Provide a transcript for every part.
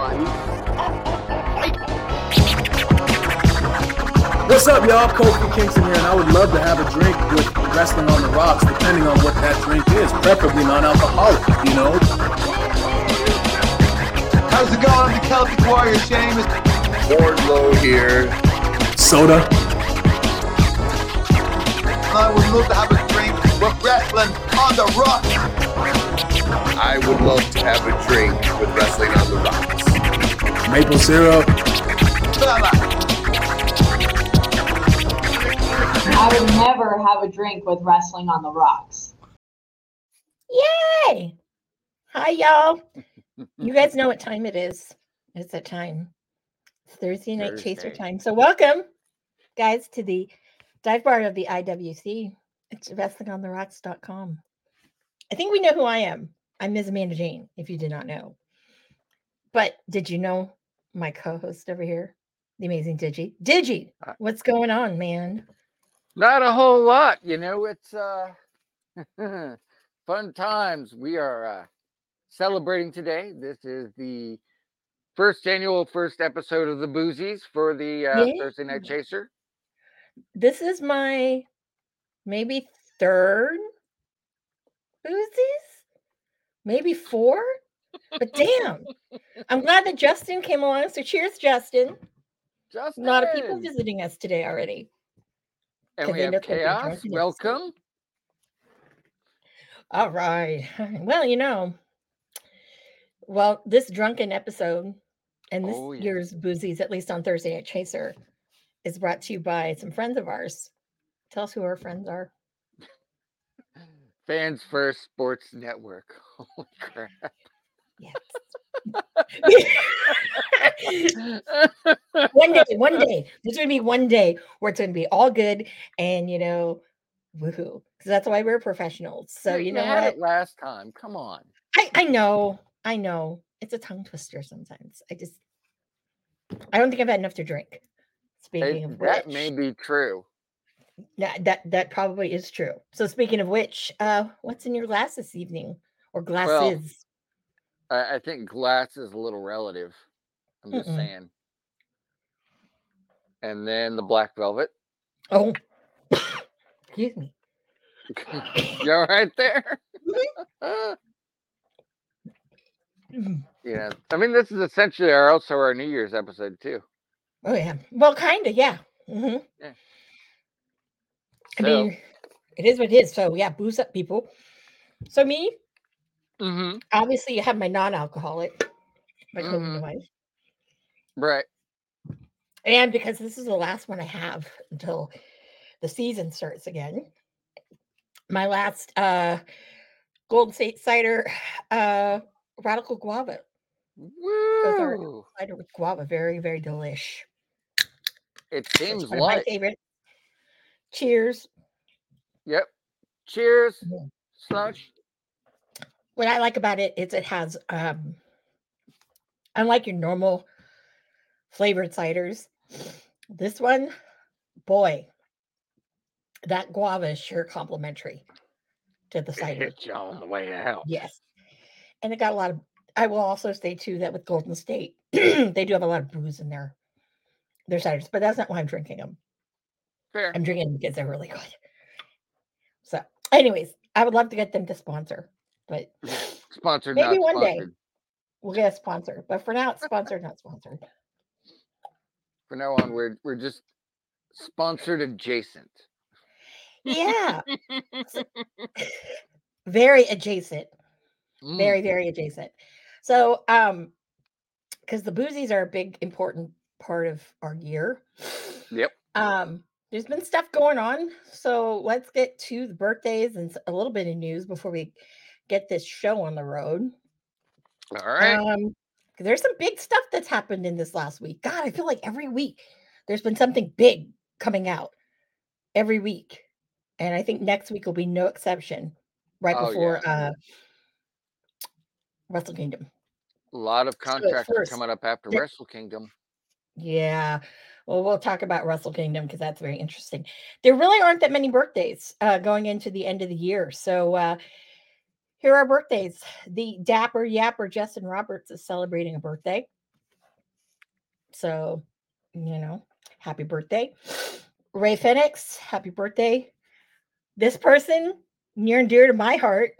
one. What's up, y'all? Kofi Kingston here, and I would love to have a drink with Wrestling on the Rocks, depending on what that drink is, preferably non-alcoholic, you know? How's it going? I'm the Celtic Warrior, Sheamus. Wardlow here. Soda. I would love to have a drink with Wrestling on the Rocks. I would love to have a drink with Wrestling on the Rocks. Maple syrup. I would never have a drink with wrestling on the rocks. Yay! Hi, y'all. You guys know what time it is. It's that time. It's Thursday night chaser time. So, welcome, guys, to the dive bar of the IWC. It's wrestlingontherocks.com. I think we know who I am. I'm Ms. Amanda Jayne, if you did not know. But did you know my co host over here, the amazing Digi? Digi, what's going on, man? Not a whole lot, you know. It's uh fun times. We are uh celebrating today. This is the first annual first episode of the Boozies for the uh, Thursday Night Chaser. This is my maybe third Boozies, maybe four. But damn, I'm glad that Justin came along. So cheers, Justin. Just A lot of people visiting us today already. and we have know that they're chaos. Welcome. All right. Well, you know, well, this drunken episode and this Oh, yeah. year's Boozies, at least on Thursday at Chaser, is brought to you by some friends of ours. Tell us who our friends are. Fans First Sports Network. Holy crap. Yes. one day, one day. There's gonna be one day where it's gonna be all good and you know, woohoo. Because that's why we're professionals. So you know had what? it last time. Come on. I, I know, I know. It's a tongue twister sometimes. I just I don't think I've had enough to drink. It- Speaking of that may be true. that, that that probably is true. So speaking of which, uh, what's in your glass this evening? Or glasses? I, I think glass is a little relative. I'm just Mm-mm. saying. And then the black velvet. oh, excuse me. you all right there? Mm-hmm. Mm. yeah. I mean, this is essentially our also our New Year's episode too. Oh yeah. Well, kind of, yeah. hmm Yeah. I So, mean, it is what it is. So yeah, booze up, people. So me, mhm, obviously, you have my non-alcoholic, my Mhm. wife, right. and because this is the last one I have until the season starts again. My last uh Golden State cider, uh radical guava. Woo! Cider with guava, very, very delish. It It's seems one of my like. favorite. Cheers. Yep. Cheers. Yeah. Slush. What I like about it is it has um unlike your normal flavored ciders, this one, boy, that guava is sure complimentary to the cider. Hit you on the way out. Yes. And it got a lot of I will also say too that with Golden State, they do have a lot of booze in their their ciders, but that's not why I'm drinking them. Fair. I'm drinking them because they're really good. So, anyways, I would love to get them to sponsor, but Sponsored. maybe not one day. we'll get a sponsor. But for now, it's sponsored, not sponsored. For now on, we're we're just sponsored adjacent. Yeah. very adjacent. Mm, Very, very adjacent. So, um, because the boozies are a big important part of our year. Yep. Um, there's been stuff going on. So let's get to the birthdays and a little bit of news before we get this show on the road. All right. Um, there's some big stuff that's happened in this last week. God, I feel like every week there's been something big coming out every week. And I think next week will be no exception, right Oh, before yeah. uh Wrestle Kingdom. A lot of So contracts are coming up after there- Wrestle Kingdom. Yeah. Well, we'll talk about Wrestle Kingdom because that's very interesting. There really aren't that many birthdays uh, going into the end of the year. So uh, here are birthdays. The Dapper Yapper Justin Roberts is celebrating a birthday. So, you know, happy birthday. Rey Fenix, happy birthday. This person, near and dear to my heart,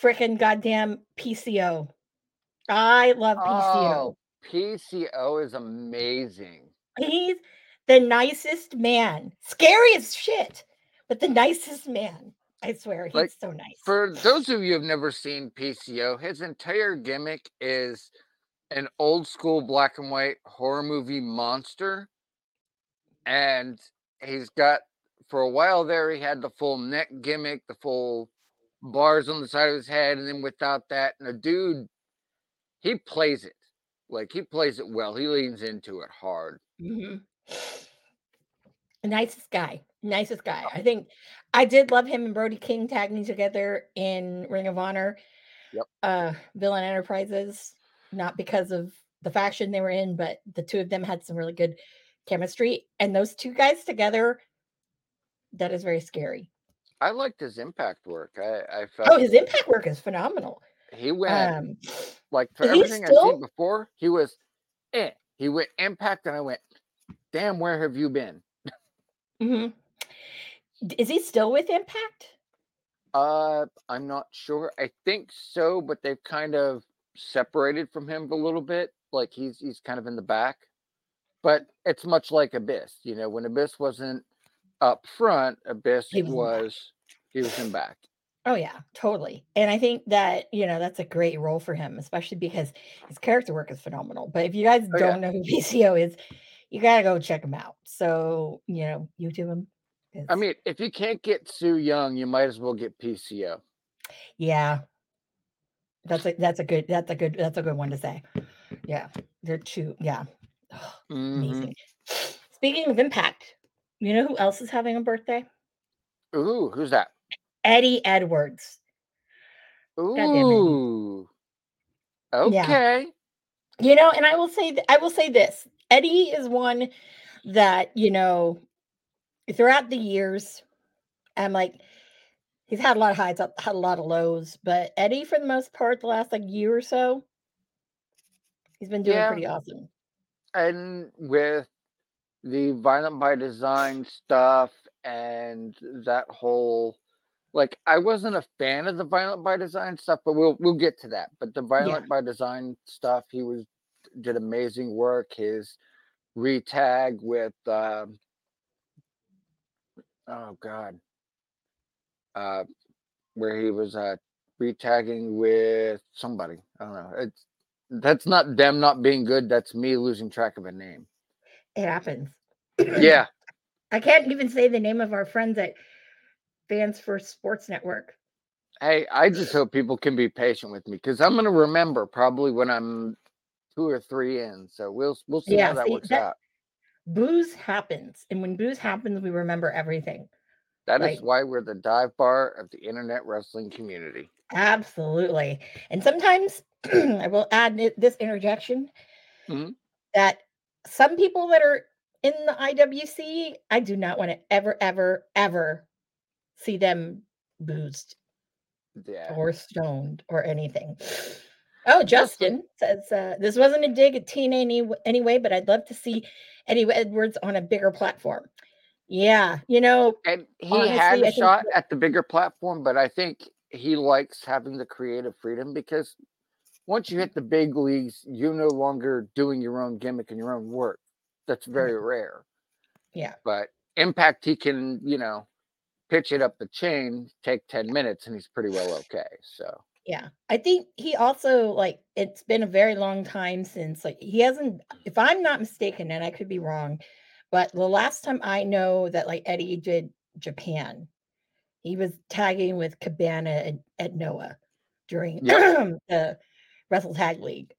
freaking goddamn PCO. I love PCO. Oh, PCO is amazing. He's the nicest man. Scary as shit, but the nicest man. I swear, he's Like, so nice. For those of you who have never seen PCO, his entire gimmick is an old school black and white horror movie monster. And he's got, for a while there, he had the full neck gimmick, the full bars on the side of his head. And then without that, and the dude, he plays it. Like he plays it well. He leans into it hard. Mhm. Nicest guy. Nicest guy. I think I did love him and Brody King tagging together in Ring of Honor. Yep. Uh Villain Enterprises. Not because of the faction they were in, but the two of them had some really good chemistry. And those two guys together, that is very scary. I liked his impact work. I, I felt Oh, his impact work is phenomenal. he went Um like for everything I've seen before, he was eh. He went impact, and I went, damn, where have you been? mhm. Is he still with Impact? Uh, I'm not sure. I think so, but they've kind of separated from him a little bit. Like he's he's kind of in the back. But it's much like Abyss. You know, when Abyss wasn't up front, Abyss He was was he was in back. Oh yeah, totally. And I think that, you know, that's a great role for him, especially because his character work is phenomenal. But if you guys Oh, don't know who PCO is, you gotta go check him out. So, you know, YouTube him. I mean, if you can't get Su Yung, you might as well get PCO. yeah. That's a that's a good that's a good that's a good one to say. Yeah. They're two, yeah. Mhm. Amazing. Speaking of impact, you know who else is having a birthday? Ooh, who's that? Eddie Edwards. Ooh. Yeah. Okay. You know, and I will say th- I will say this. Eddie is one that, you know, throughout the years, I'm like, he's had a lot of highs, had a lot of lows, but Eddie, for the most part, the last like year or so, he's been doing Yeah. pretty awesome. and with the violent by design stuff and that whole like I wasn't a fan of the violent by design stuff, but we'll we'll get to that. But the violent by design stuff, he was did amazing work. His retag with um oh god. Uh where he was uh retagging with somebody. I don't know. It's that's not them not being good. That's me losing track of a name. It happens. Yeah. I can't even say the name of our friends at Fans for Sports Network. Hey, I just hope people can be patient with me because I'm gonna remember probably when I'm two or three in. So we'll we'll see Yeah, how that see, works that- out. Booze happens. And when booze happens, we remember everything. That is like- why we're the dive bar of the internet wrestling community. Absolutely. And sometimes I will add this interjection Mhm. that some people that are in the IWC, I do not want to ever, ever, ever see them boozed Yeah. or stoned or anything. Oh, Justin says uh, this wasn't a dig at TNA any, anyway, but I'd love to see Eddie Edwards on a bigger platform. Yeah, you know, And he Honestly, had a shot at the bigger platform, but I think he likes having the creative freedom because once you hit the big leagues, you're no longer doing your own gimmick and your own work. That's very rare. Yeah. But Impact, he can, you know, pitch it up the chain, take 10 minutes, and he's pretty well okay. So, Yeah. I think he also like it's been a very long time since like he hasn't if I'm not mistaken and I could be wrong, but the last time I know that like Eddie did Japan, he was tagging with Cabana at, at Noah during the Wrestle Tag League.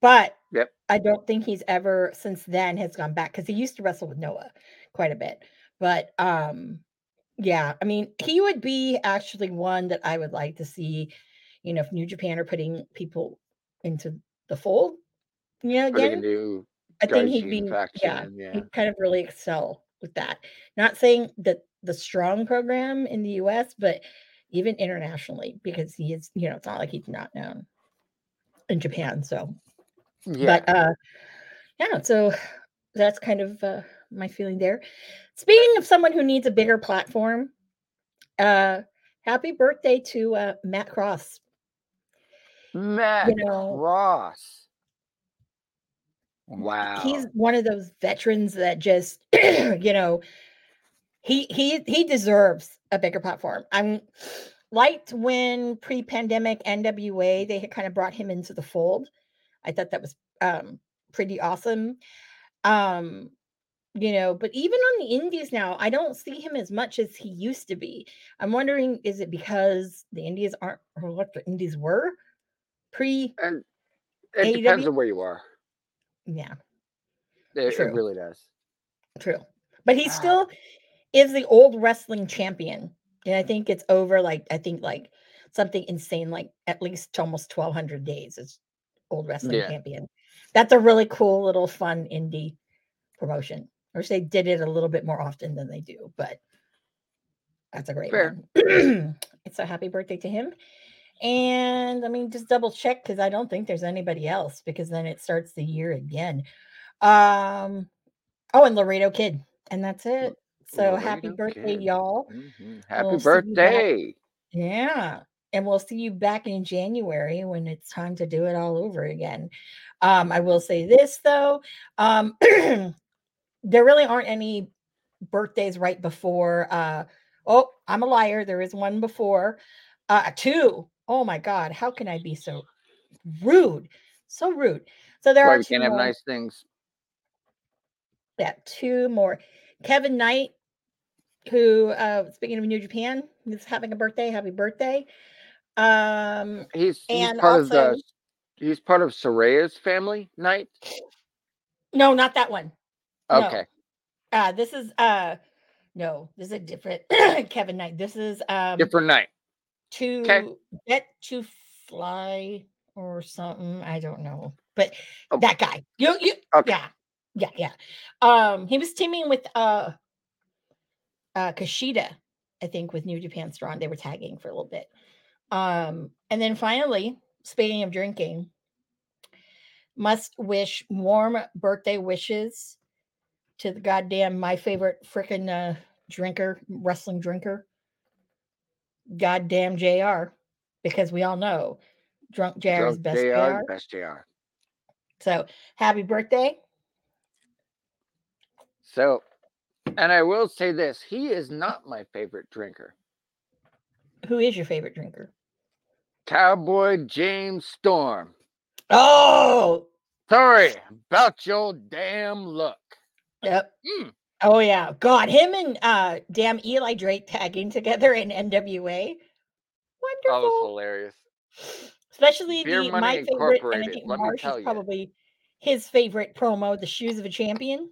But Yep. I don't think he's ever since then has gone back because he used to wrestle with Noah quite a bit. But um yeah, I mean, he would be actually one that I would like to see, you know, if New Japan are putting people into the fold, you know, or they can again, do I think he'd be, faction. yeah, yeah. he'd kind of really excel with that. Not saying that the strong program in the US, but even internationally, because he is, you know, it's not like he's not known in Japan. So Yeah. But uh yeah, so that's kind of uh my feeling there. Speaking of someone who needs a bigger platform, uh happy birthday to uh Matt Cross. Matt know, Cross. Wow. He's one of those veterans that just you know he he he deserves a bigger platform. I'm liked when pre-pandemic NWA they had kind of brought him into the fold. I thought that was um pretty awesome. Um you know, but even on the indies now, I don't see him as much as he used to be. I'm wondering is it because the indies aren't or what the indies were pre and it depends on where you are. yeah, It, it really does. true. But he Ah. still is the old wrestling champion. And I think it's over like I think like something insane like at least almost 1200 days as old wrestling Yeah. champion. That's a really cool little fun indie promotion. I wish they did it a little bit more often than they do, but that's a great Fair. one. it's a happy birthday to him. And I mean, just double check because I don't think there's anybody else because then it starts the year again. Um, oh, and Laredo Kid, and that's it. So happy birthday, Kid. y'all! Mhm. Happy We'll see you back. birthday. Yeah. And we'll see you back in January when it's time to do it all over again. Um, I will say this though. Um, there really aren't any birthdays right before uh oh, I'm a liar. There is one before. Uh two. Oh my god, how can I be so rude? So rude. So there Why are we can't have nice things. Yeah, two more. Kevin Knight, who uh speaking of New Japan, is having a birthday. Happy birthday. Um He's he's part of the he's part of Saraya's family Knight. No, not that one. No. Okay. Uh this is uh no, this is a different Kevin Knight. This is um Different night. to get to fly or something. I don't know. But Oh. that guy. You you Okay. yeah. Yeah, yeah. Um he was teaming with uh uh Kushida, I think, with New Japan Strong. They were tagging for a little bit. Um, and then finally, speaking of drinking, must wish warm birthday wishes to the goddamn my favorite freaking uh drinker, wrestling drinker, goddamn JR, because we all know drunk JR is best JR, JR. best JR. So happy birthday. So, and I will say this: he is not my favorite drinker. Who is your favorite drinker? Cowboy James Storm. Oh, Sorry about your damn luck. Yep. Mm. Oh yeah, God, him and uh damn Eli Drake tagging together in NWA. Wonderful. That was hilarious. Especially Beer the Money my favorite, and I think let Marsh is probably his favorite promo, the shoes of a champion.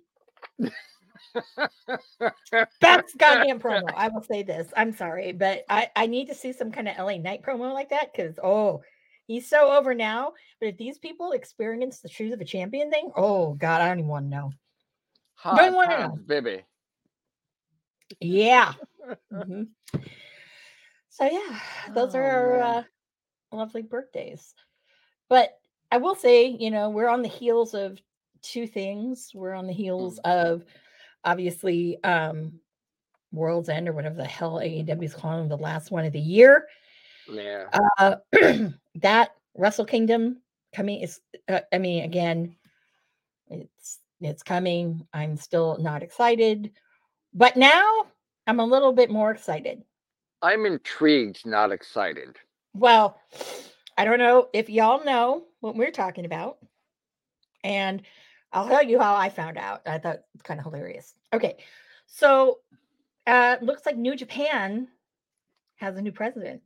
Best goddamn promo. I will say this. I'm sorry, but I, I need to see some kind of LA Knight promo like that because oh, he's so over now. But if these people experience the shoes of a champion thing, oh god, I don't even want to know. Hot wanna times, baby. Yeah. Mhm. So yeah, those Oh, are our uh, lovely birthdays. But I will say, you know, we're on the heels of two things. We're on the heels of obviously um World's End or whatever the hell AEW is calling the last one of the year. Yeah. Uh that Wrestle Kingdom coming is uh, I mean again it's it's coming. I'm still not excited. But now I'm a little bit more excited. I'm intrigued, not excited. Well, I don't know if y'all know what we're talking about. And I'll tell you how I found out. I thought it's kind of hilarious. Okay. So uh looks like New Japan has a new president.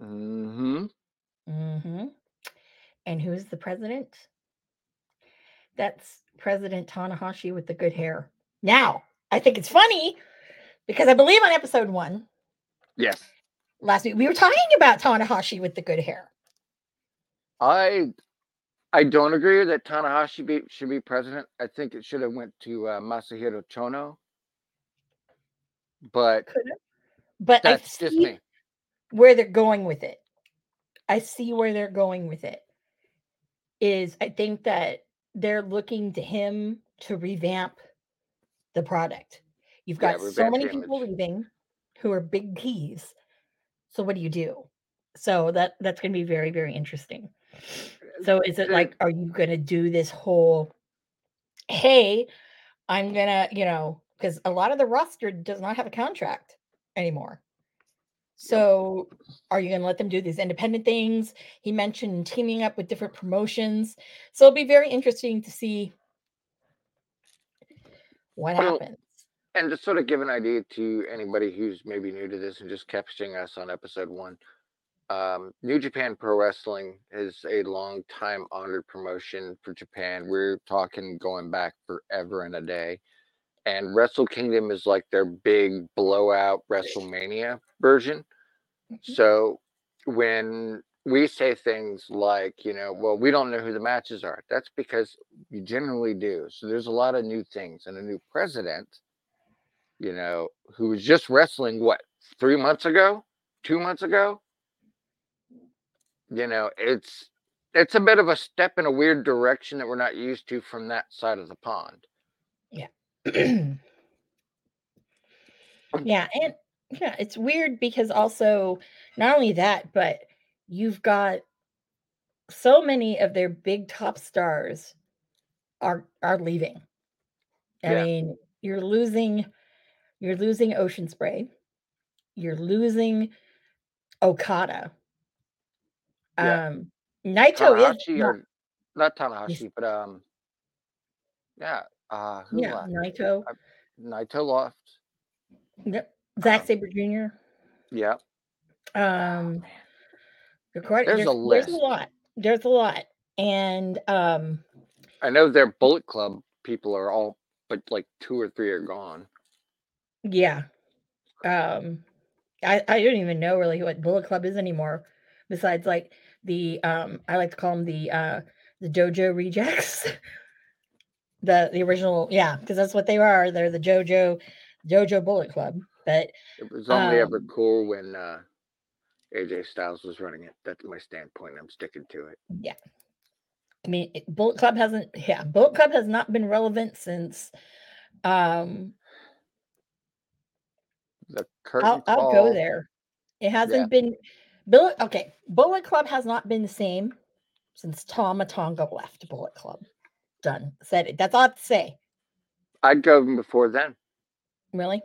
Mm-hmm. Mm-hmm. And who's the president? That's President Tanahashi with the good hair. Now, I think it's funny because I believe on episode one Yes. last week we were talking about Tanahashi with the good hair. I I don't agree that Tanahashi be, should be president. I think it should have went to uh, Masahiro Chono. But Could have. But I that's just me. where they're going with it. I see where they're going with it. is I think that they're looking to him to revamp the product. You've Yeah, got so many people leaving who are big keys. So what do you do? So that that's going to be very very interesting. So is it like are you going to do this whole hey, I'm going to, you know, cuz a lot of the roster does not have a contract anymore. So are you going to let them do these independent things? He mentioned teaming up with different promotions. So it'll be very interesting to see what Well, happens. and to sort of give an idea to anybody who's maybe new to this and just catching us on episode one, um, New Japan Pro Wrestling is a long time honored promotion for Japan. We're talking going back forever and a day. And Wrestle Kingdom is like their big blowout WrestleMania version. Mhm. So when we say things like, you know, well, we don't know who the matches are, that's because you generally do. So there's a lot of new things and a new president, you know, who was just wrestling what, three months ago, two months ago? You know, it's it's a bit of a step in a weird direction that we're not used to from that side of the pond. Yeah, and yeah, it's weird because also not only that, but you've got so many of their big top stars are are leaving. I Yeah. mean, you're losing you're losing Ocean Spray. You're losing Okada. Yeah. Um Naito is not- or not Tanahashi, but um yeah, uh who yeah, left? Naito. Naito left. Yep. Zack Um, Sabre Jr. Yeah. Um the quite- There's a there's, list. there's a lot. There's a lot. And um I know their Bullet Club people are all but like two or three are gone. yeah. Um I, I don't even know really what Bullet Club is anymore. Besides like the um I like to call them the uh the Dojo rejects. the the original, yeah, because that's what they are. They're the Jojo Jojo Bullet Club. But It was only ever Um, cool when uh AJ Styles was running it. That's my standpoint. I'm sticking to it. yeah. I mean it- Bullet Club hasn't yeah, Bullet Club has not been relevant since um The curtain I'll, I'll go there. It hasn't been Bullet. Okay, Bullet Club has not been the same since Tama Tonga left Bullet Club. Done. Said it. That's all I have to say. I'd go before then. Really?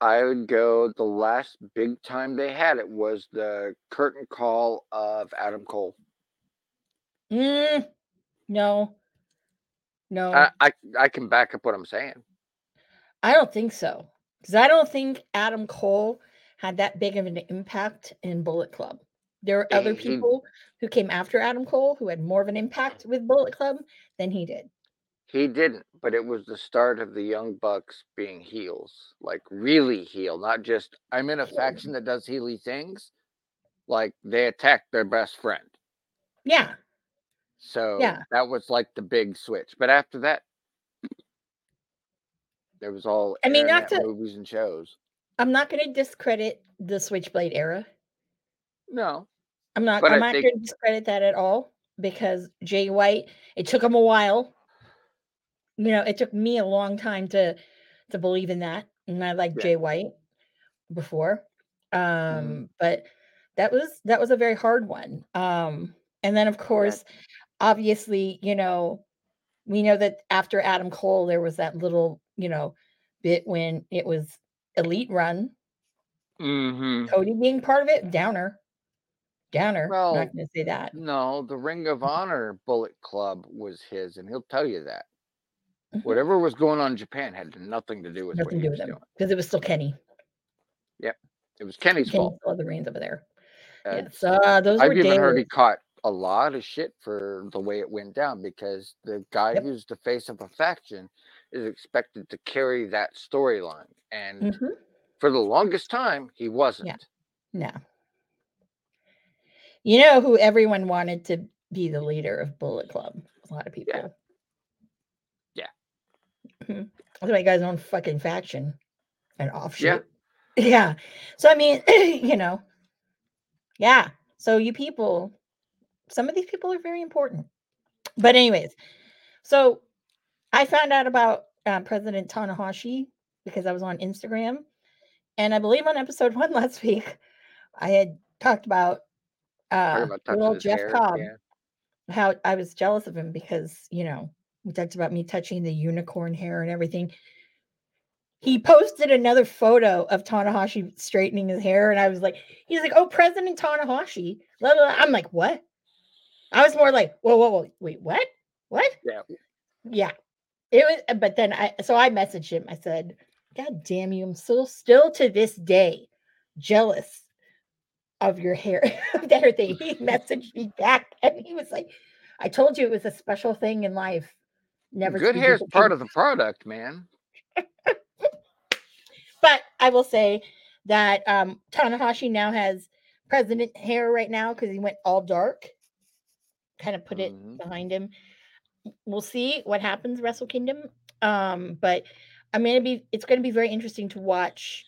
I would go the last big time they had it was the curtain call of Adam Cole. Mm, no. No, I, I I can back up what I'm saying. I don't think so. Because I don't think Adam Cole had that big of an impact in Bullet Club. There were other He- he- people who came after Adam Cole who had more of an impact with Bullet Club than he did. He didn't, but it was the start of the Young Bucks being heels, like really heel, not just I'm in a faction that does heely things. Like they attacked their best friend. Yeah. So Yeah. that was like the big switch. But after that, there was all I mean, not to- movies and shows. I'm not going to discredit the Switchblade era. No, I'm not. But I'm I not think- going to discredit that at all because Jay White. It took him a while. You know, it took me a long time to to believe in that, and I like Yeah. Jay White before. Um, but that was that was a very hard one. Um, and then of course, obviously, you know, we know that after Adam Cole, there was that little, you know, bit when it was Elite Run, mm-hmm. Cody being part of it, Downer. Downer. Well, not going to say that. no, the Ring of Honor Bullet Club was his, and he'll tell you that. Mhm. Whatever was going on in Japan had nothing to do with what Nothing to he do with him because it was still Kenny. Yep, it was Kenny's Kenny fault. had the reins over there. Uh, yes, uh, those I've were even heard he caught a lot of shit for the way it went down because the guy Yep. who's the face of a faction is expected to carry that storyline. And Mhm. for the longest time, he wasn't. Yeah. No. You know who everyone wanted to be the leader of Bullet Club? A lot of people. Yeah. Why you guys own fucking faction and offshoot. Yeah. Yeah. So I mean, you know, yeah. So you people, some of these people are very important. But anyways, so I found out about uh, President Tanahashi because I was on Instagram, and I believe on episode one last week, I had talked about uh, little Jeff hair, Cobb, yeah. how I was jealous of him because you know we talked about me touching the unicorn hair and everything. He posted another photo of Tanahashi straightening his hair, and I was like, he's like, oh, President Tanahashi. blah, blah, blah." I'm like, what? I was more like, whoa, whoa, whoa, wait, what? What? Yeah. Yeah. It was, uh, but then I, so I messaged him. I said, God damn you, I'm still, still to this day jealous of your hair, that thing. He messaged me back and he was like, I told you it was a special thing in life. Never Good hair is part of the product, man. But I will say that um Tanahashi now has president hair right now because he went all dark, kind of put it Mhm. behind him. We'll see what happens, Wrestle Kingdom. Um, but I'm gonna be it's gonna be very interesting to watch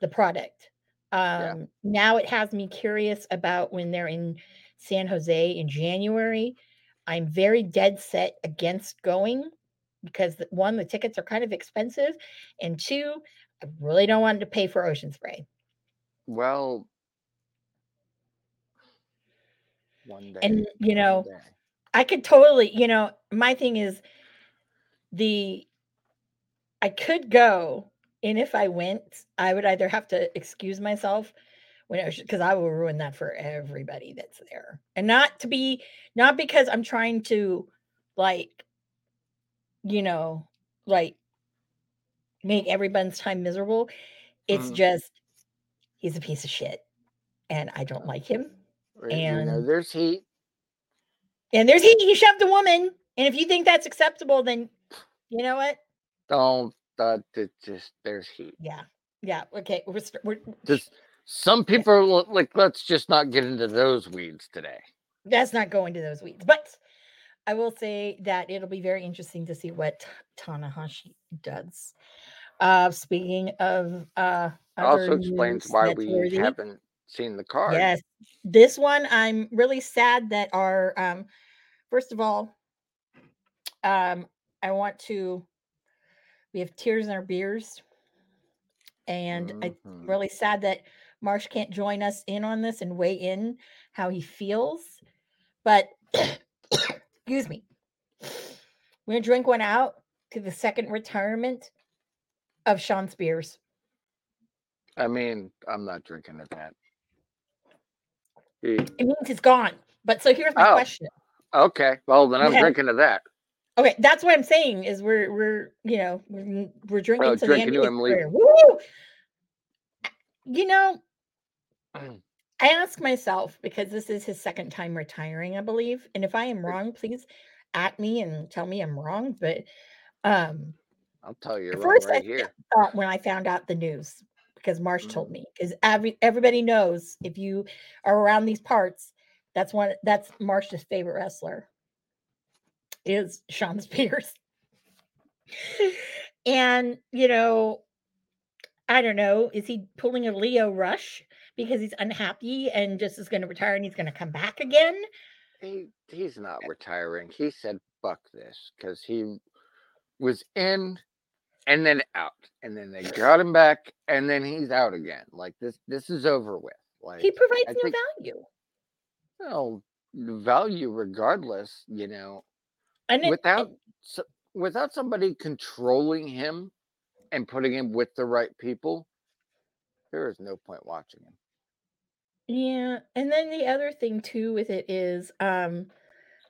the product. Yeah. Um now it has me curious about when they're in San Jose in January. I'm very dead set against going because one, the tickets are kind of expensive, and two, I really don't want to pay for ocean spray. Well, one day. And you know. I could totally, you know, my thing is the I could go, and if I went, I would either have to excuse myself when it because I will ruin that for everybody that's there. And not to be not because I'm trying to like, you know, like make everyone's time miserable. It's Mhm. just he's a piece of shit and I don't like him. Or, you know, and- there's heat. And there's he, he shoved a woman. And if you think that's acceptable, then you know what? Don't. Uh, it just there's heat. Yeah. Yeah. Okay. We're, st- we're Just some people are like, let's just not get into those weeds today. that's not going to those weeds. But I will say that it'll be very interesting to see what Tanahashi does. Uh speaking of uh It also explains why we worthy, haven't seen the card. Yes. This one I'm really sad that our um first of all um I want to we have tears in our beers and I Mhm. really sad that Marsh can't join us in on this and weigh in how he feels. But excuse me. We're gonna drink one out to the second retirement of Shawn Spears. I mean, I'm not drinking at that. He- It means he's gone. But so here's my Oh. question. Okay, well then I'm Okay. drinking to that. Okay, that's what I'm saying is we're we're you know we're, we're drinking Oh, to drinking the end of leaving. his career. Woo! You know, Mm. I ask myself because this is his second time retiring, I believe, and if I am wrong, please at me and tell me I'm wrong. But um, I'll tell you first I right th- here. thought when I found out the news because Marsh Mhm. told me because every, everybody knows if you are around these parts, that's one that's Marsh's favorite wrestler is Shawn Spears. and you know, I don't know, is he pulling a Lio Rush because he's unhappy and just is going to retire and he's going to come back again? He he's not retiring. He said fuck this because he was in and then out, and then they got him back, and then he's out again. Like this, this is over with. Like He provides I no think- value. well, value regardless. You know, And it- without and- s- without somebody controlling him and putting him with the right people, there is no point watching him. Yeah, and then the other thing too with it is um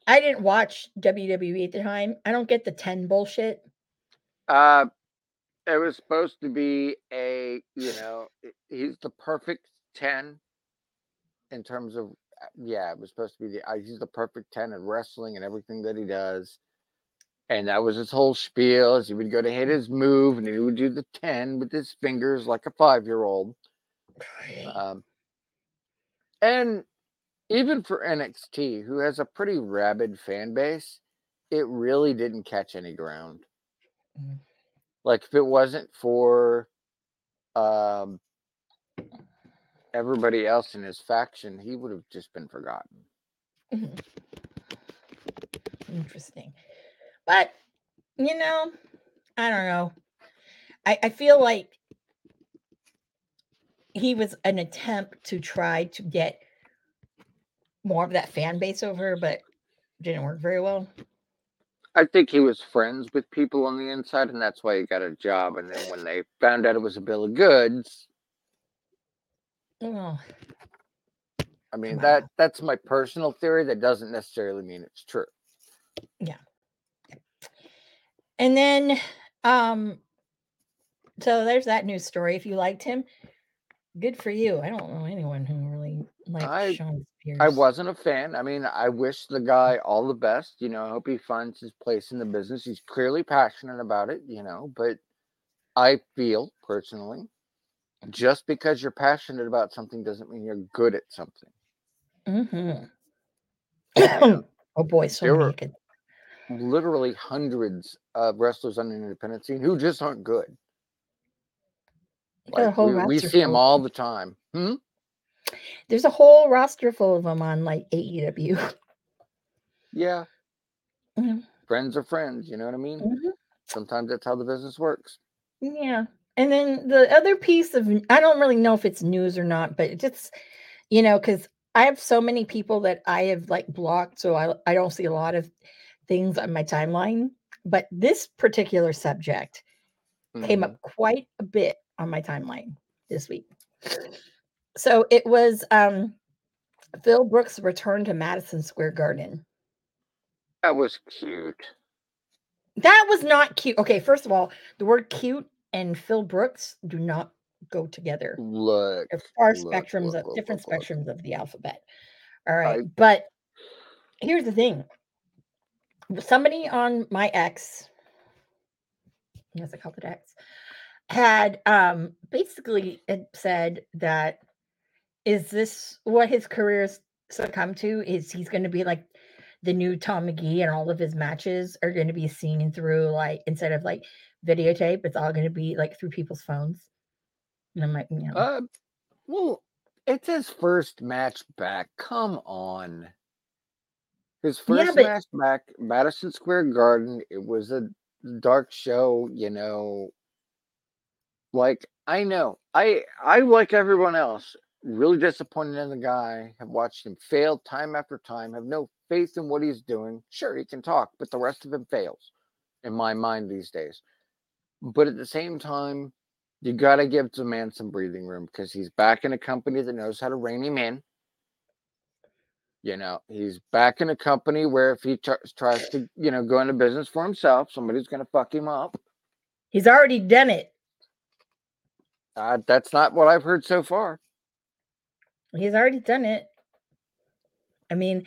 I didn't watch WWE at the time. I don't get the 10 bullshit. Uh, it was supposed to be a, you know, he's the perfect 10 in terms of, yeah, it was supposed to be the, uh, he's the perfect 10 in wrestling and everything that he does. And that was his whole spiel. As he would go to hit his move and he would do the 10 with his fingers like a five year old. Um, and even for NXT, who has a pretty rabid fan base, it really didn't catch any ground. Mm. Like if it wasn't for um, everybody else in his faction, he would have just been forgotten. Mm-hmm. interesting. But you know, I don't know. I, I feel like he was an attempt to try to get more of that fan base over, but didn't work very well. I think he was friends with people on the inside, and that's why he got a job. And then when they found out it was a bill of goods, Oh, I mean Wow. that that's my personal theory. That doesn't necessarily mean it's true. Yeah. And then um so there's that news story. If you liked him, good for you. I don't know anyone who really liked I- Shawn Spears. I wasn't a fan. I mean, I wish the guy all the best. You know, I hope he finds his place in the business. He's clearly passionate about it, you know, but I feel personally just because you're passionate about something doesn't mean you're good at something. Mm-hmm. oh boy, so There many. Literally hundreds of wrestlers on the independent scene who just aren't good. Like, we, we see them all the time. Hmm? There's a whole roster full of them on like AEW. Yeah. Mhm. Friends are friends. You know what I mean? Mhm. Sometimes that's how the business works. Yeah. And then the other piece of I don't really know if it's news or not, but it just you know, because I have so many people that I have like blocked, so I I don't see a lot of things on my timeline. But this particular subject came Mhm. up quite a bit on my timeline this week. So it was um Phil Brooks' return to Madison Square Garden. That was cute. That was not cute. Okay, first of all, the word cute and Phil Brooks do not go together. Look. They're far look, spectrums look, of look, different spectrums of the alphabet. All right. I- but here's the thing. Somebody on my ex, yes, I called it ex, had um basically said that is this what his career's succumb to? Is he's gonna be like the new Tom Magee and all of his matches are going to be seen through like instead of like videotape, it's all going to be like through people's phones. And I'm like, you know, Uh, well, it's his first match back. Come on. His Yeah, first but- match back, Madison Square Garden. It was a dark show, you know. Like I know, I I like everyone else. Really disappointed in the guy. Have watched him fail time after time. Have no faith in what he's doing. Sure, he can talk, but the rest of him fails, in my mind these days. But at the same time, you got to give the man some breathing room because he's back in a company that knows how to rein him in. You know, he's back in a company where if he tr- tries to, you know, go into business for himself, somebody's going to fuck him up. he's already done it. Uh, that's not what I've heard so far. He's already done it. I mean,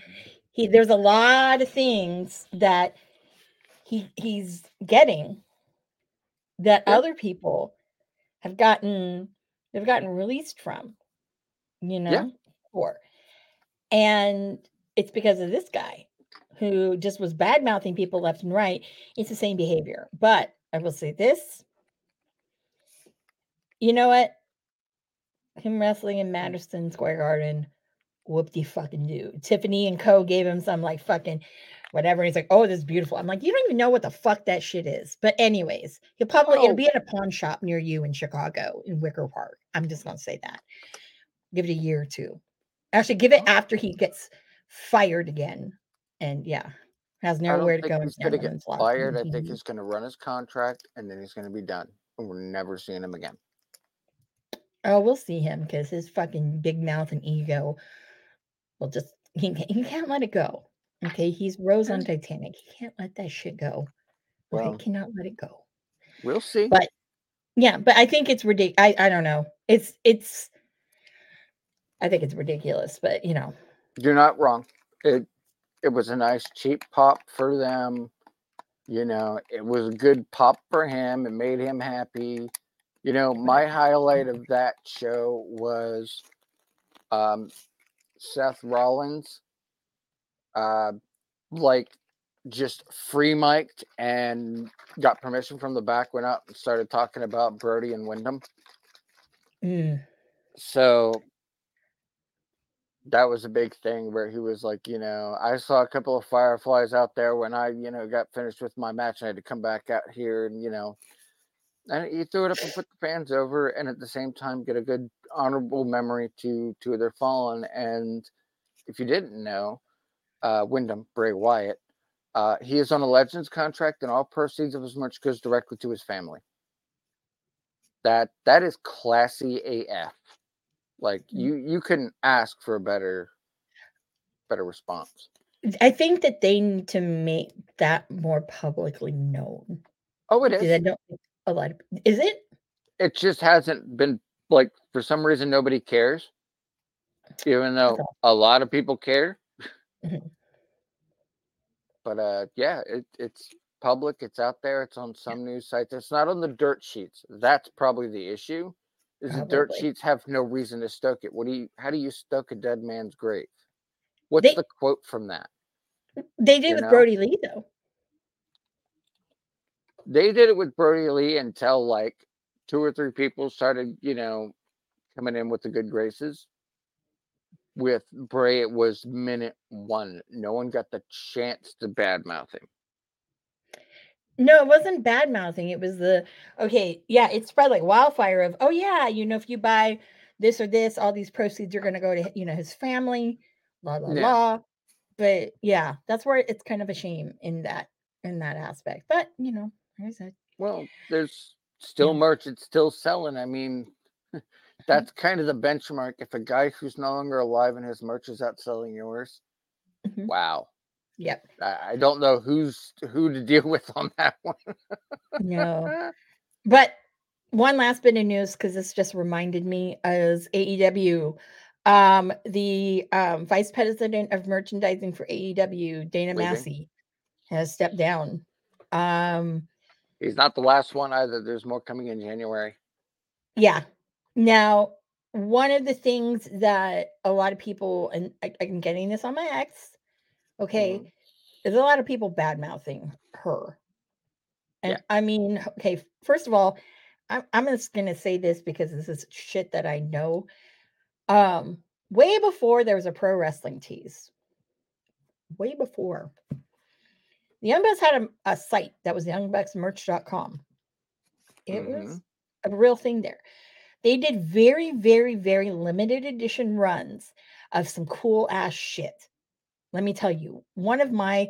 he there's a lot of things that he he's getting that Yeah. other people have gotten they've gotten released from, you know, for. And it's because of this guy who just was bad mouthing people left and right. It's the same behavior. But I will say this. You know what? Him wrestling in mm. Madison Square Garden, whoop de fucking do. Tiffany and Co gave him some like fucking whatever. And he's like, oh, this is beautiful. I'm like, you don't even know what the fuck that shit is. But anyways, he'll probably Oh. it'll be at a pawn shop near you in Chicago in Wicker Park. I'm just gonna say that. Give it a year or two. Actually, give it Oh. after he gets fired again. And yeah, has nowhere to go. he's to get fired. I think he's going to run his contract and then he's going to be done. And we're never seeing him again. Oh, we'll see him because his fucking big mouth and ego will just he, he can't let it go. Okay, he's Rose on Titanic. He can't let that shit go. Well- cannot let it go. We'll see. But yeah, but I think it's ridiculous. I, I don't know. It's it's I think it's ridiculous, but you know, You're not wrong. It it was a nice cheap pop for them. You know, it was a good pop for him. It made him happy. You know, my highlight of that show was um Seth Rollins uh like just free mic'd and got permission from the back, went up and started talking about Brodie and Windham. mm, So that was a big thing where he was like, you know, I saw a couple of fireflies out there when I, you know, got finished with my match. I had to come back out here and, you know, and he threw it up and put the fans over, and at the same time get a good honorable memory to to their fallen. And if you didn't know, uh, Windham Bray Wyatt, uh, he is on a Legends contract, and all proceeds of his merch goes directly to his family. That that is classy AF. Like Mm. you you couldn't ask for a better better response. I think that they need to make that more publicly known. Oh, it is. I don't a lot of is it? It just hasn't been like for some reason nobody cares, even though all. a lot of people care. Mhm. But uh, yeah, it, it's public. It's out there. It's on some news sites. It's not on the dirt sheets. That's probably the issue. Is the dirt sheets have no reason to stoke it? What do you? How do you stoke a dead man's grave? What's They- the quote from that? They did You with know? Brodie Lee though. They did it with Brodie Lee until like two or three people started, you know, coming in with the good graces. With Bray, it was minute one. No one got the chance to badmouth him. No, it wasn't bad mouthing. It was the okay, yeah, it spread like wildfire of oh yeah, you know, if you buy this or this, all these proceeds are gonna go to you know his family, blah blah Yeah. blah. But yeah, that's where it's kind of a shame in that in that aspect. But you know, I said, Well, there's still merch. It's still selling. I mean, that's kind of the benchmark. If a guy who's no longer alive and his merch is out selling yours, Mhm. wow. yep. I, I don't know who's who to deal with on that one. No. But one last bit of news because this just reminded me is AEW. Um, the um, vice president of merchandising for AEW, Dana Leaving. Massie, has stepped down. Um, He's not the last one either. There's more coming in January. yeah. Now, one of the things that a lot of people, and I, I'm getting this on my ex, okay, Mhm. there's a lot of people bad mouthing her. And Yeah. I mean, okay, first of all, I'm, I'm just going to say this because this is shit that I know. Um, way before there was a pro wrestling tees, way before, the Young Bucks had a, a site that was youngbucksmerch.com. It was a real thing there. They did very, very, very limited edition runs of some cool ass shit. Let me tell you, one of my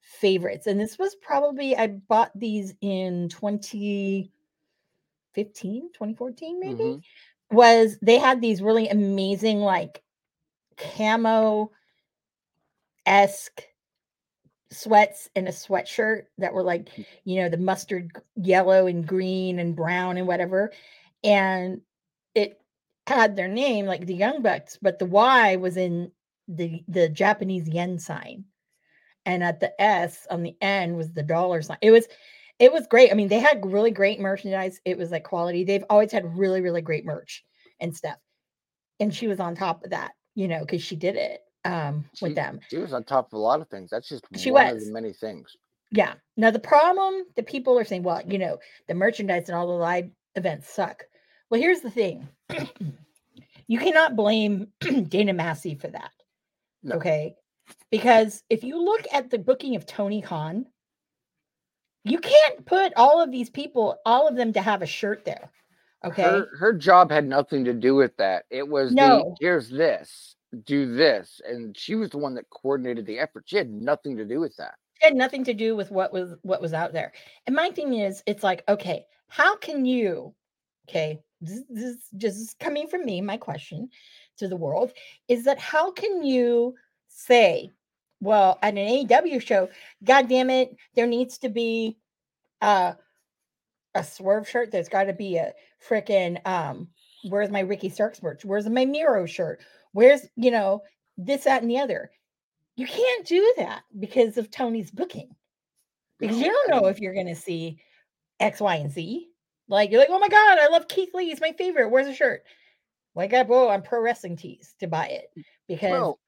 favorites, and this was probably, I bought these in 2015, 2014, maybe, Mhm. was they had these really amazing, like camo esque sweats and a sweatshirt that were like, mm. you know, the mustard yellow and green and brown and whatever. And it had their name like the Young Bucks, but the Y was in the the Japanese yen sign. And at the S on the end was the dollar sign. It was it was great. I mean, they had really great merchandise. It was like quality. They've always had really, really great merch and stuff. And she was on top of that, you know, because she did it um with She- them. She was on top of a lot of things. That's just She one of was. the many things. Yeah. Now the problem, the people are saying, well, you know, the merchandise and all the live events suck. Well, here's the thing. you cannot blame Dana Massie for that. No. Okay. Because if you look at the booking of Tony Khan, you can't put all of these people, all of them to have a shirt there. Okay. Her her job had nothing to do with that. It was No. the here's this, do this, and she was the one that coordinated the effort. She had nothing to do with that. it had nothing to do with what was what was out there. And my thing is, it's like, okay, how can you, okay, this, this is just coming from me, my question to the world is that how can you say, well, at an AEW show, god damn it, there needs to be uh, a swerve shirt, there's got to be a freaking um, where's my Ricky Starks merch? Where's my Miro shirt? Where's, you know, this, that, and the other. You can't do that because of Tony's booking. Because you don't know if you're going to see X, Y, and Z. Like, you're like, oh my God, I love Keith Lee. He's my favorite. Where's the shirt? Like, I go on pro wrestling tees to buy it because Well,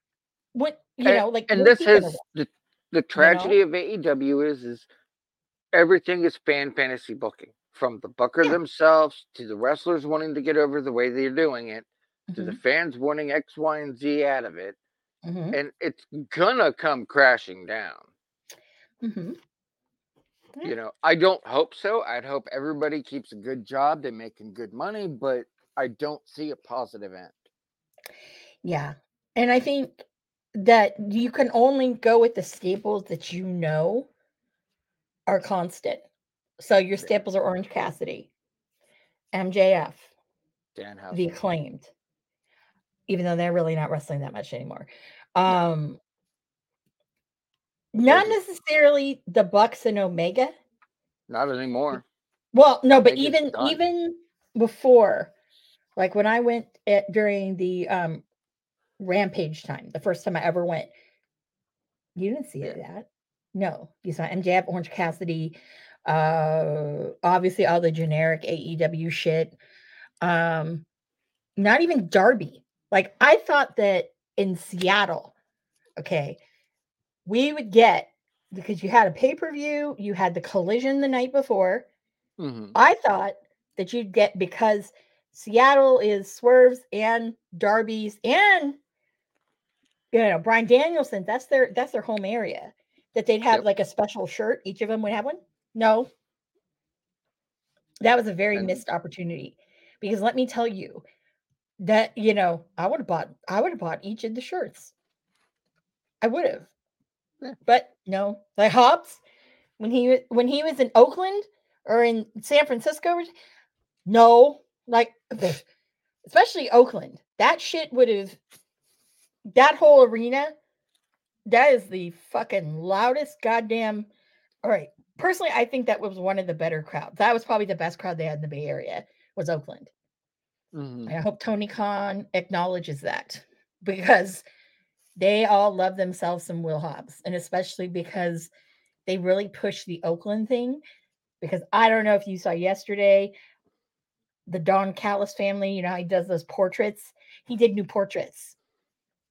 what, you and- know, like, and this has the the tragedy of AEW is is everything is fan fantasy booking from the booker Yeah. themselves to the wrestlers wanting to get over the way they're doing it to the Mhm, fans wanting X, Y, and Z out of it, mhm, and it's gonna come crashing down. mhm. Yeah. You know, I don't hope so. I'd hope everybody keeps a good job, they're making good money, but I don't see a positive end. Yeah. And I think that you can only go with the staples that you know are constant. So your staples are Orange Cassidy, MJF, Dan the acclaimed, even though they're really not wrestling that much anymore. Um not necessarily the Bucks and Omega. Not anymore. Well, no, but Omega's even done. even before, like when I went at, during the um Rampage time, the first time I ever went, you didn't see Yeah. that. No, you saw MJF, Orange Cassidy, uh, obviously all the generic AEW shit. Um, not even Darby. Like I thought that in Seattle, okay, we would get because you had a pay per view, you had the collision the night before. Mhm. I thought that you'd get because Seattle is Swerves and Darby's and you know Bryan Danielson. That's their that's their home area. That they'd have Yep. like a special shirt. Each of them would have one. No, that was a very And- missed opportunity because let me tell you that you know I would have bought I would have bought each of the shirts. I would have, Yeah. but no. Like Hobbs when he when he was in Oakland or in San Francisco, no, like especially Oakland. That shit would have that whole arena. That is the fucking loudest goddamn. All right, personally, I think that was one of the better crowds. That was probably the best crowd they had in the Bay Area. Was Oakland. Mhm. I hope Tony Khan acknowledges that because they all love themselves some Will Hobbs, and especially because they really push the Oakland thing. Because I don't know if you saw yesterday, the Don Callis family, you know he does those portraits? He did new portraits.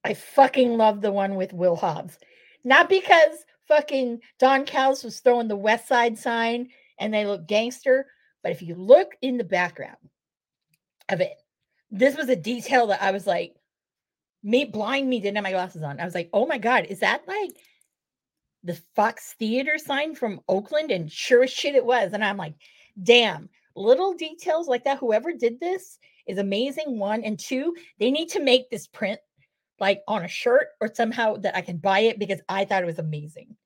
I fucking love the one with Will Hobbs. Not because fucking Don Callis was throwing the West Side sign and they look gangster, but if you look in the background of it, this was a detail that I was like, me blind me didn't have my glasses on. I was like, oh my god, is that like the Fox Theater sign from Oakland? And sure as shit it was. And I'm like, damn, little details like that. Whoever did this is amazing. One and two, they need to make this print like on a shirt or somehow that I can buy it because I thought it was amazing.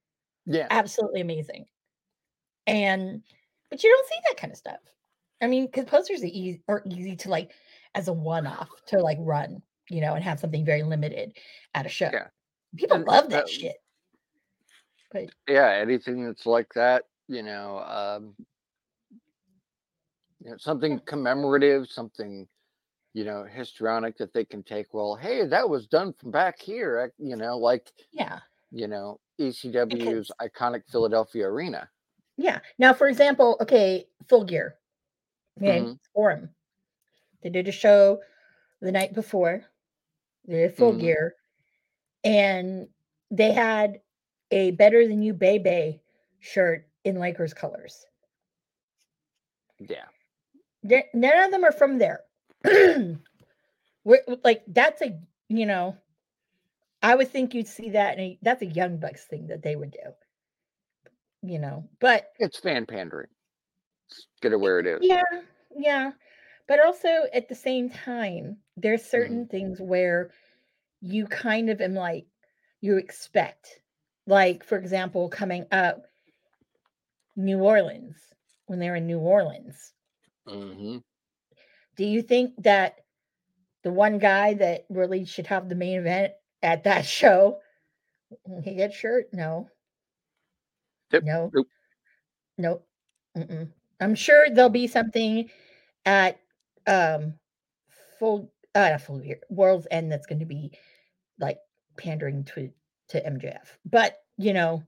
Yeah. Absolutely amazing. And but you don't see that kind of stuff. I mean, because posters are easy are easy to like as a one-off to like run, you know, and have something very limited at a show. Yeah. People And love that that- shit. But yeah anything that's like that you know um you know something commemorative something you know histrionic that they can take well hey that was done from back here you know like yeah, you know ecw's iconic philadelphia arena yeah. Now, for example, okay, full gear. Okay, Mhm. Forum. They did a show the night before. They did full Mhm. gear. And they had a better than you Bebe shirt in Lakers colors. yeah They're- none of them are from there. Like that's a you know, I would think you'd see that, and that's a Young Bucks thing that they would do. You know, but it's fan pandering get it where it is yeah, yeah, but also at the same time, there's certain things where you kind of am like you expect, like for example, coming up, New Orleans when they're in New Orleans. hmm Do you think that the one guy that really should have the main event at that show, he get shirt? No. Yep, No. nope. Nope. Mm-mm. I'm sure there'll be something at um full uh full year world's end that's going to be like pandering to to MJF. But you know,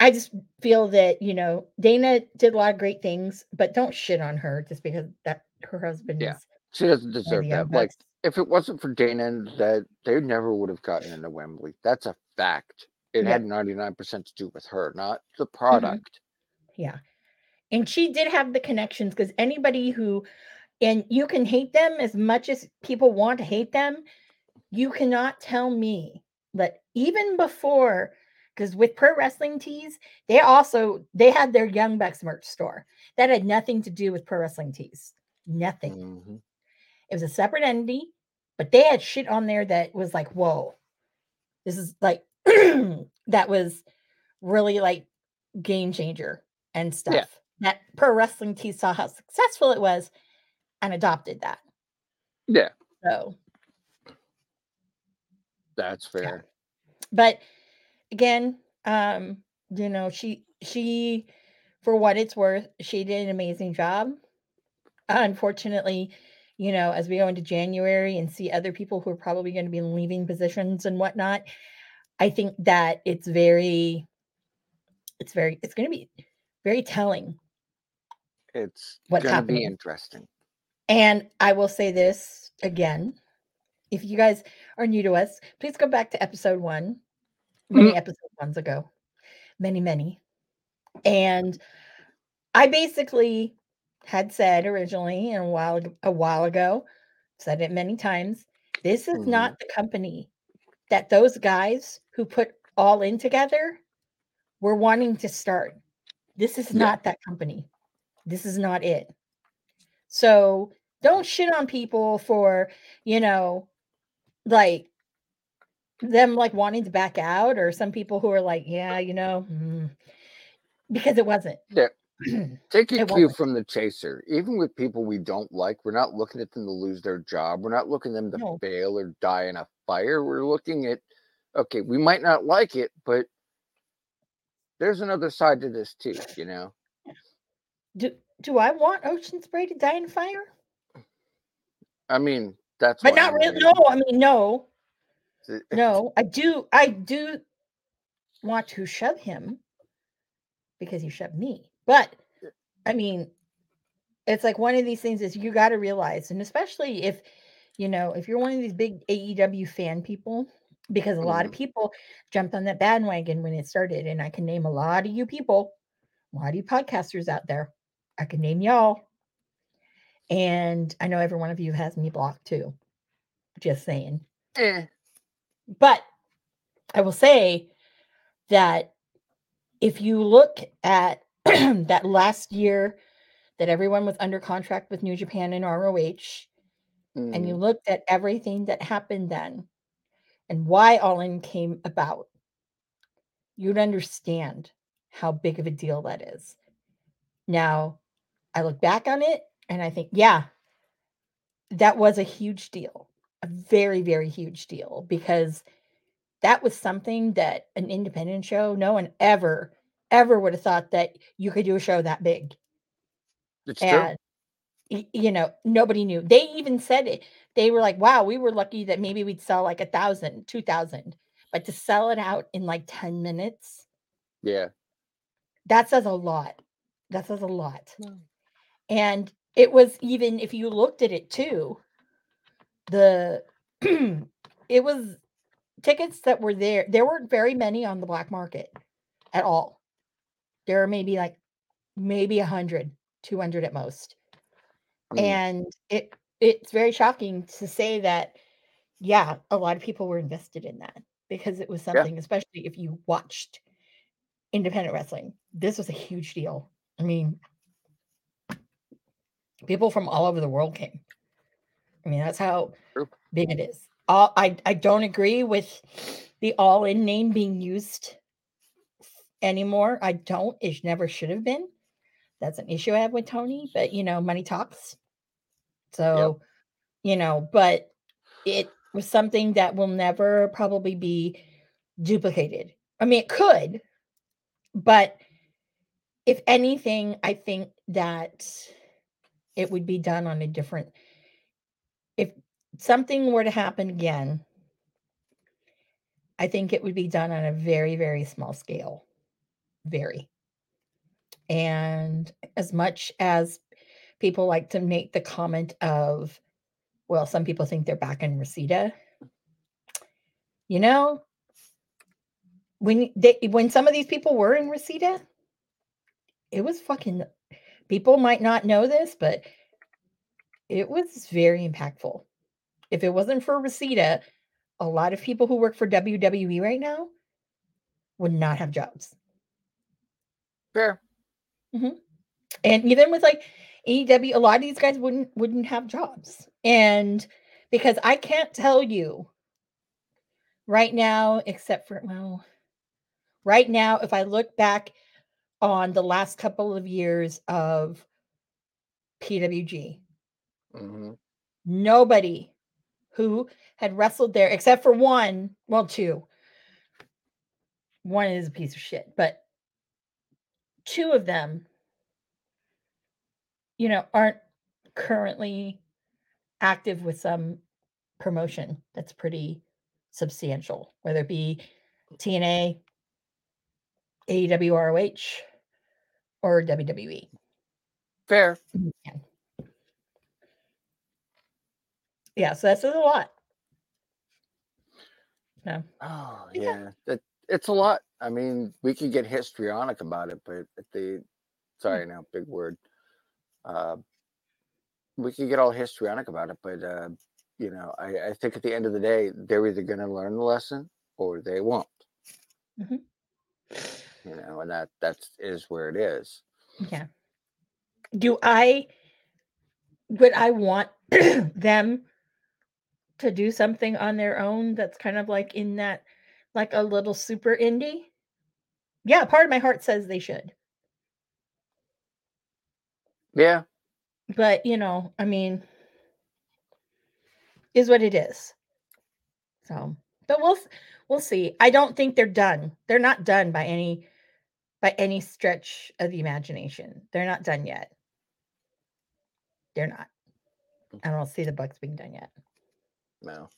I just feel that you know Dana did a lot of great things, but don't shit on her just because that her husband Yeah, is she doesn't deserve that like if it wasn't for dana that they never would have gotten into wembley that's a fact it Yeah. had 99% to do with her not the product Yeah. And she did have the connections because anybody who And you can hate them as much as people want to hate them. You cannot tell me that even before, because with pro wrestling tees, they also they had their Young Bucks merch store. That had nothing to do with pro wrestling tees. Nothing. Mhm. It was a separate entity, but they had shit on there that was like, whoa, this is like that was really like game changer and stuff. That pro wrestling team saw how successful it was and adopted that. Yeah, So, that's fair. but again, um, you know, she she for what it's worth, she did an amazing job. Unfortunately, you know, as we go into January and see other people who are probably going to be leaving positions and whatnot, I think that it's very, it's very, it's going to be very telling. It's What's gonna happening. be interesting. And I will say this again. If you guys are new to us, please go back to episode one, many mm-hmm. episode ones ago, many, many. And I basically had said originally and a while a while ago, said it many times. This is mm-hmm. not the company that those guys who put all in together were wanting to start. This is Yeah. not that company. This is not it. So don't shit on people for, you know, like them like wanting to back out or some people who are like, yeah, you know, mm," because it wasn't. Yeah. Take a It cue wasn't. from the chaser. Even with people we don't like, we're not looking at them to lose their job. We're not looking at them to No. fail or die in a fire. We're looking at, okay, we might not like it, but there's another side to this too, you know? Do do I want Ocean Spray to die in fire? I mean, that's But not I'm really. No, I mean no, no. I do. I do want to shove him because he shoved me. But I mean, it's like one of these things is you got to realize, and especially if you know if you're one of these big AEW fan people, because a lot of mm-hmm. people jumped on that bandwagon when it started, and I can name a lot of you people, a lot of you podcasters out there. I can name y'all. And I know every one of you has me blocked too. Just saying. Eh, But I will say that if you look at that last year that everyone was under contract with New Japan and ROH, and you mm, looked at everything that happened then and why All In came about, you'd understand how big of a deal that is. Now, I look back on it and I think, yeah, that was a huge deal, a very, very huge deal because that was something that an independent show, no one ever, ever would have thought that you could do a show that big. it's true. And y- you know, nobody knew. They even said it. They were like, wow, we were lucky that maybe we'd sell like a thousand, two thousand. But to sell it out in like 10 minutes, Yeah. that says a lot. That says a lot. Mm. And it was even if you looked at it too, the it was tickets that were there. There weren't very many on the black market at all. There are maybe like maybe 100, 200 at most. Mm. And it it's very shocking to say that yeah, a lot of people were invested in that because it was something, especially if you watched independent wrestling. This was a huge deal. I mean, people from all over the world came. I mean, that's how True. big it is. All, I I don't agree with the all in name being used anymore. I don't. It never should have been. That's an issue I have with Tony, but you know, money talks. So, you know, but it was something that will never probably be duplicated. I mean, it could, but if anything, I think that it would be done on a different. If something were to happen again, I think it would be done on a very, very small scale. Very. And as much as people like to make the comment of, well, some people think they're back in Reseda. You know, when they when some of these people were in Reseda, it was fucking people might not know this, but it was very impactful. If it wasn't for Reseda, a lot of people who work for WWE right now would not have jobs. Fair. Mm-hmm. and even with like AEW, a lot of these guys wouldn't wouldn't have jobs. And because I can't tell you right now, except for well, right now, if I look back on the last couple of years of PWG, hmm nobody who had wrestled there except for one, well, two. One is a piece of shit, but two of them, you know, aren't currently active with some promotion that's pretty substantial, whether it be TNA, AEW ROH, or. WWE. Fair. Yeah. Yeah, so that's a lot. No. Oh Yeah. yeah, it, it's a lot. I mean, we could get histrionic about it, but at the sorry now, big word. Uh, we could get all histrionic about it, but uh, you know, I, I think at the end of the day, they're either going to learn the lesson or they won't. Mhm. You know, and that that's is where it is. Yeah. Do I would I want them to do something on their own that's kind of like in that like a little super indie? Yeah, part of my heart says they should. Yeah, But, you know, I mean is what it is. So, but we'll we'll see. I don't think they're done. They're not done by any by any stretch of the imagination. They're not done yet. They're not. Mm. I don't see the Bucks being done yet. no.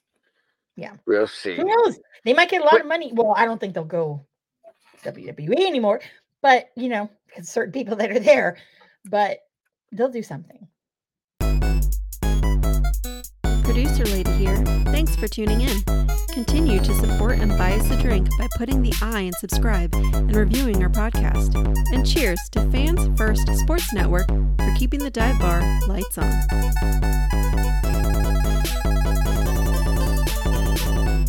Yeah. We'll see. Who knows? They might get a lot of money. Well, I don't think they'll go WWE anymore, but you know, because certain people that are there, but they'll do something. Producer Lady here. Thanks for tuning in. Continue to support and buy us a drink by putting the I in subscribe and reviewing our podcast. And cheers to Fans First Sports Network for keeping the dive bar lights on.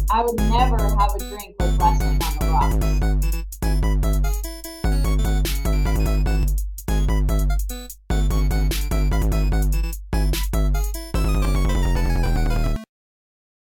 I would never have a drink with wrestling on the rocks.